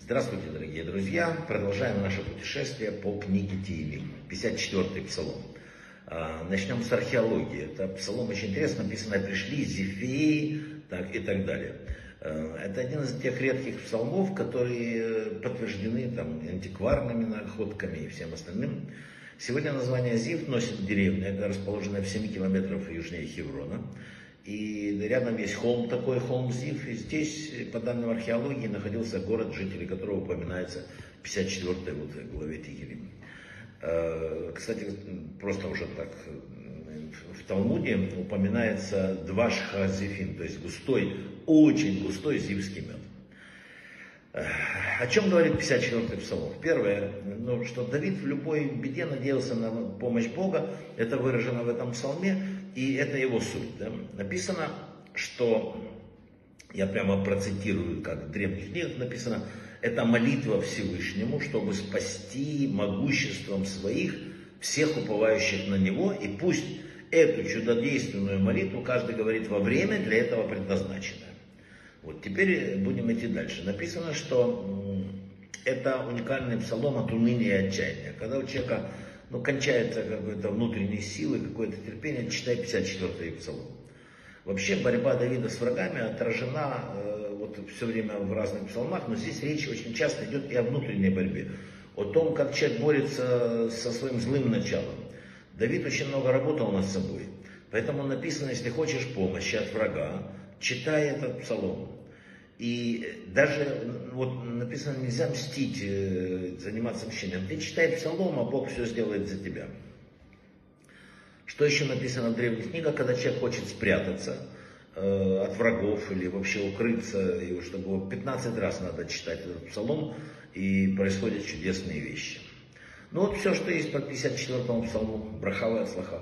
Здравствуйте, дорогие друзья! Продолжаем наше путешествие по книге Тиилим, 54-й псалом. А, начнем с археологии. Это псалом очень интересно, написано «Пришли Зефеи» так, и так далее. А, это один из тех редких псалмов, которые подтверждены там, антикварными находками и всем остальным. Сегодня название Зив носит деревня, расположенная в 7 километров южнее Хеврона. И рядом есть холм такой, холм Зив. И здесь, по данным археологии, находился город, жители которого упоминается в 54 вот, главе Тигелим. Э, кстати, просто уже так, в Талмуде упоминается два шхазифин, то есть густой, очень густой зивский мед. О чем говорит 54-й псалом? Первое, ну, что Давид в любой беде надеялся на помощь Бога, это выражено в этом псалме, и это его суть. Да? Написано, что, я прямо процитирую, как в древних книгах написано, это молитва Всевышнему, чтобы спасти могуществом своих всех уповающих на Него, и пусть эту чудодейственную молитву каждый говорит во время для этого предназначенное. Теперь будем идти дальше. Написано, что это уникальный псалом от уныния и отчаяния. Когда у человека ну, кончается какой-то внутренней силы, какое-то терпение, читай 54-й псалом. Вообще борьба Давида с врагами отражена э, вот все время в разных псалмах, но здесь речь очень часто идет и о внутренней борьбе, о том, как человек борется со своим злым началом. Давид очень много работал над собой, поэтому написано, если хочешь помощи от врага, читай этот псалом. И даже вот написано, нельзя мстить, э, заниматься мщением. Ты читай псалом, а Бог все сделает за тебя. Что еще написано в древних книгах, когда человек хочет спрятаться э, от врагов или вообще укрыться, и чтобы 15 раз надо читать этот псалом, и происходят чудесные вещи. Ну вот все, что есть по 54-му псалму. Брахава и слаха.